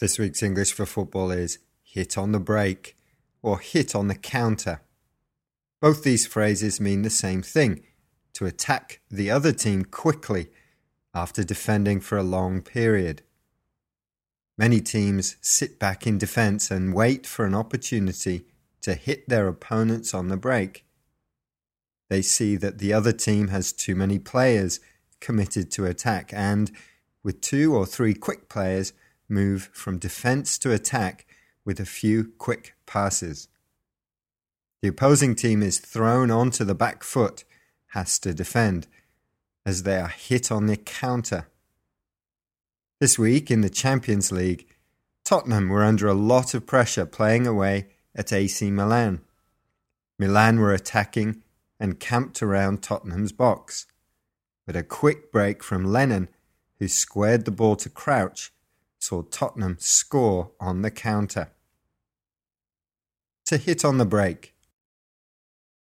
This week's English for football is hit on the break or hit on the counter. Both these phrases mean the same thing to attack the other team quickly after defending for a long period. Many teams sit back in defence and wait for an opportunity to hit their opponents on the break. They see that the other team has too many players committed to attack and, with two or three quick players, move from defense to attack with a few quick passes. The opposing team is thrown onto the back foot, has to defend, as they are hit on the counter. This week in the Champions League, Tottenham were under a lot of pressure playing away at AC Milan. Milan were attacking and camped around Tottenham's box. But a quick break from Lennon, who squared the ball to Crouch, saw Tottenham score on the counter. To hit on the break.